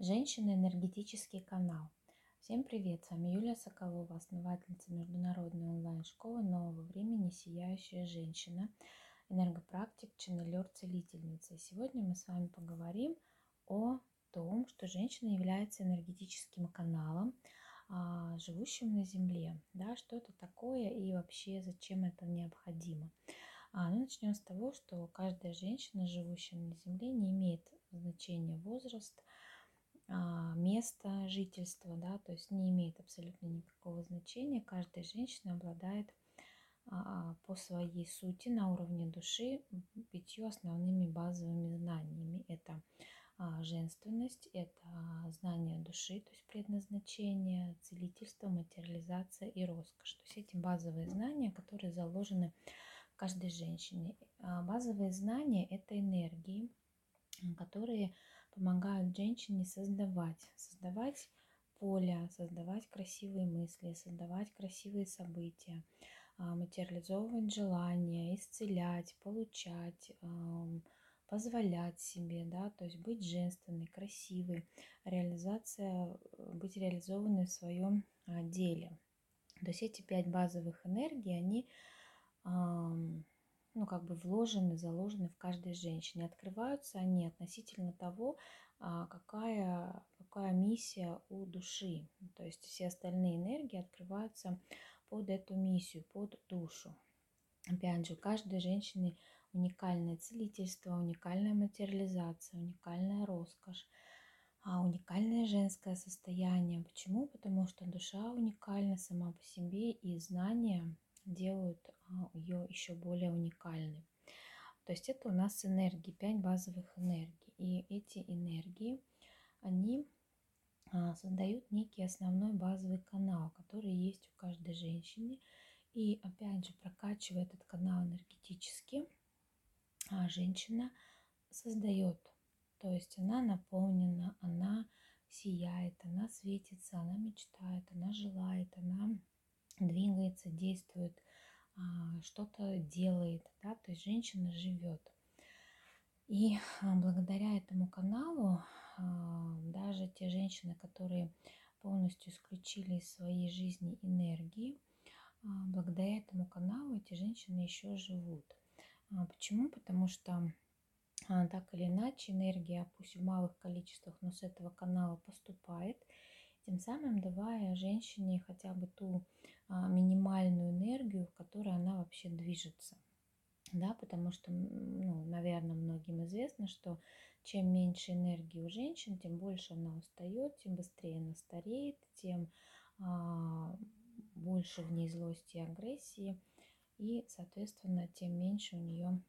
Женщина энергетический канал. Всем привет, с вами Юлия Соколова, основательница международной онлайн-школы нового времени «Сияющая женщина», энергопрактик, ченнелер, целительница. И сегодня мы с вами поговорим о том, что женщина является энергетическим каналом, а, живущим на Земле. Да, что это такое и вообще зачем это необходимо. А, ну, начнем с того, что каждая женщина, живущая на Земле, не имеет значения возраст, место жительства, да, то есть не имеет абсолютно никакого значения. Каждая женщина обладает а, по своей сути на уровне души пятью основными базовыми знаниями. Это а, женственность, это знание души, то есть предназначение, целительство, материализация и роскошь. То есть эти базовые знания, которые заложены в каждой женщине. Базовые знания – это энергии, которые помогают женщине создавать, создавать поле, создавать красивые мысли, создавать красивые события, а, материализовывать желания, исцелять, получать, позволять себе, да, то есть быть женственной, красивой, реализация, быть реализованной в своем а, деле. То есть эти пять базовых энергий, они ну, как бы вложены, заложены в каждой женщине. Открываются они относительно того, а, какая, какая миссия у души. То есть все остальные энергии открываются под эту миссию, под душу. Опять же, у каждой женщины уникальное целительство, уникальная материализация, уникальная роскошь, а уникальное женское состояние. Почему? Потому что душа уникальна сама по себе, и знания делают ее еще более уникальной. То есть это у нас энергии, пять базовых энергий. И эти энергии, они а, создают некий основной базовый канал, который есть у каждой женщины. И опять же, прокачивая этот канал энергетически, а, женщина создает. То есть она наполнена, она сияет, она светится, она мечтает, она желает, она двигается, действует, а, что-то делает, да, то есть женщина живет. И а, благодаря этому каналу а, даже те женщины, которые полностью исключили из своей жизни энергии, благодаря этому каналу эти женщины еще живут. Почему? Потому что так или иначе энергия, пусть в малых количествах, но с этого канала поступает, тем самым давая женщине хотя бы ту а, минимальную энергию, в которой она вообще движется. Да, потому что, ну, наверное, многим известно, что чем меньше энергии у женщин, тем больше она устает, тем быстрее она стареет, тем а, больше в ней злости и агрессии, и, соответственно, тем меньше у нее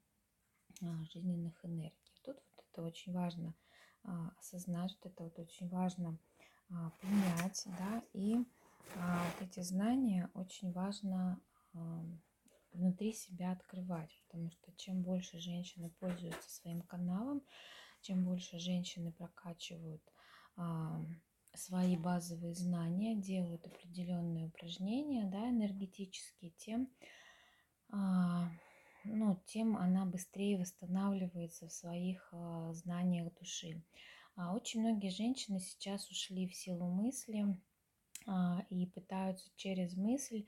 а, жизненных энергий. Тут вот это очень важно а, осознать, что это вот очень важно а, принять, да, и а, вот эти знания очень важно внутри себя открывать, потому что чем больше женщины пользуются своим каналом, чем больше женщины прокачивают свои базовые знания, делают определенные упражнения, да, энергетические, тем, ну, тем она быстрее восстанавливается в своих знаниях души. Очень многие женщины сейчас ушли в силу мысли, а, и пытаются через мысль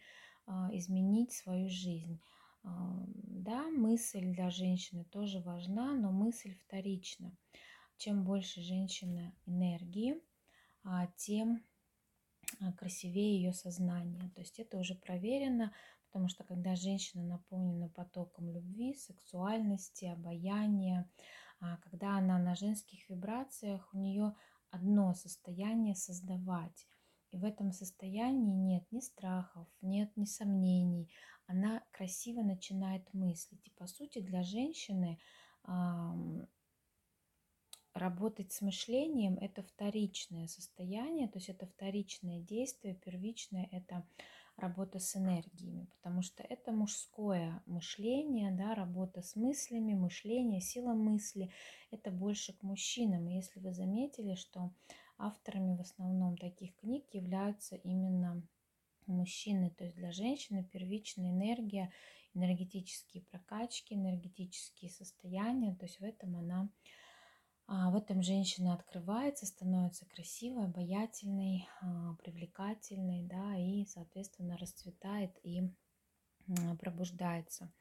а, изменить свою жизнь. А, да, мысль для женщины тоже важна, но мысль вторична. Чем больше женщина энергии, тем красивее ее сознание. То есть это уже проверено, потому что когда женщина наполнена потоком любви, сексуальности, обаяния, когда она на женских вибрациях, у нее одно состояние создавать. И в этом состоянии нет ни страхов, нет ни сомнений. Она красиво начинает мыслить. И по сути для женщины работать с мышлением – это вторичное состояние, то есть это вторичное действие, первичное – это работа с энергиями, потому что это мужское мышление, да, работа с мыслями, мышление, сила мысли – это больше к мужчинам. И если вы заметили, что Авторами в основном таких книг являются именно мужчины, то есть для женщины первичная энергия, энергетические прокачки, энергетические состояния, то есть в этом она в этом женщина открывается, становится красивой, обаятельной, а, привлекательной, да, и, соответственно, расцветает и пробуждается.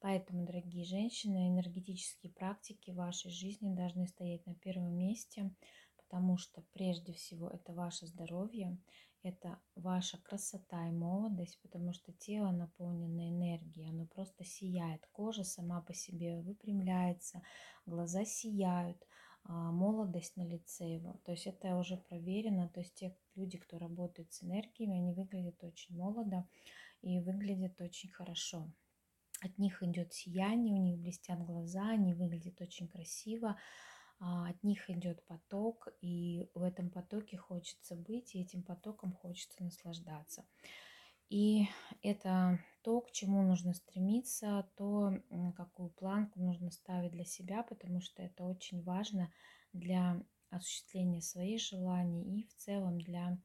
Поэтому, дорогие женщины, энергетические практики в вашей жизни должны стоять на первом месте, потому что прежде всего это ваше здоровье, это ваша красота и молодость, потому что тело наполнено энергией, оно просто сияет. Кожа сама по себе выпрямляется, глаза сияют, а, молодость на лице его. То есть это уже проверено. То есть те люди, кто работает с энергиями, они выглядят очень молодо и выглядят очень хорошо. От них идет сияние, у них блестят глаза, они выглядят очень красиво. А, от них идет поток, и в этом потоке хочется быть, и этим потоком хочется наслаждаться. И это то, к чему нужно стремиться, то, какую планку нужно ставить для себя, потому что это очень важно для осуществления своих желаний и в целом для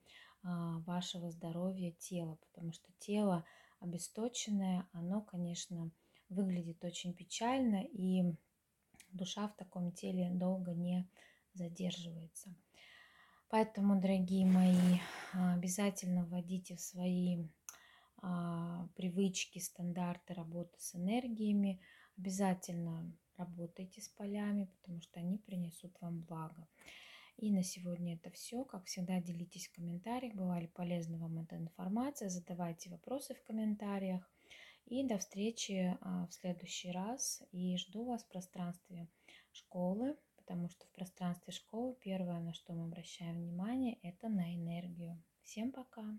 а, вашего здоровья тела, потому что тело обесточенное, оно, конечно, выглядит очень печально, и душа в таком теле долго не задерживается. Поэтому, дорогие мои, обязательно вводите в свои а, привычки, стандарты работы с энергиями. Обязательно работайте с полями, потому что они принесут вам благо. И на сегодня это все. Как всегда, делитесь в комментариях, была полезна вам эта информация, задавайте вопросы в комментариях. И до встречи а, в следующий раз. И жду вас в пространстве школы, потому что в пространстве школы первое, на что мы обращаем внимание, это на энергию. Всем пока!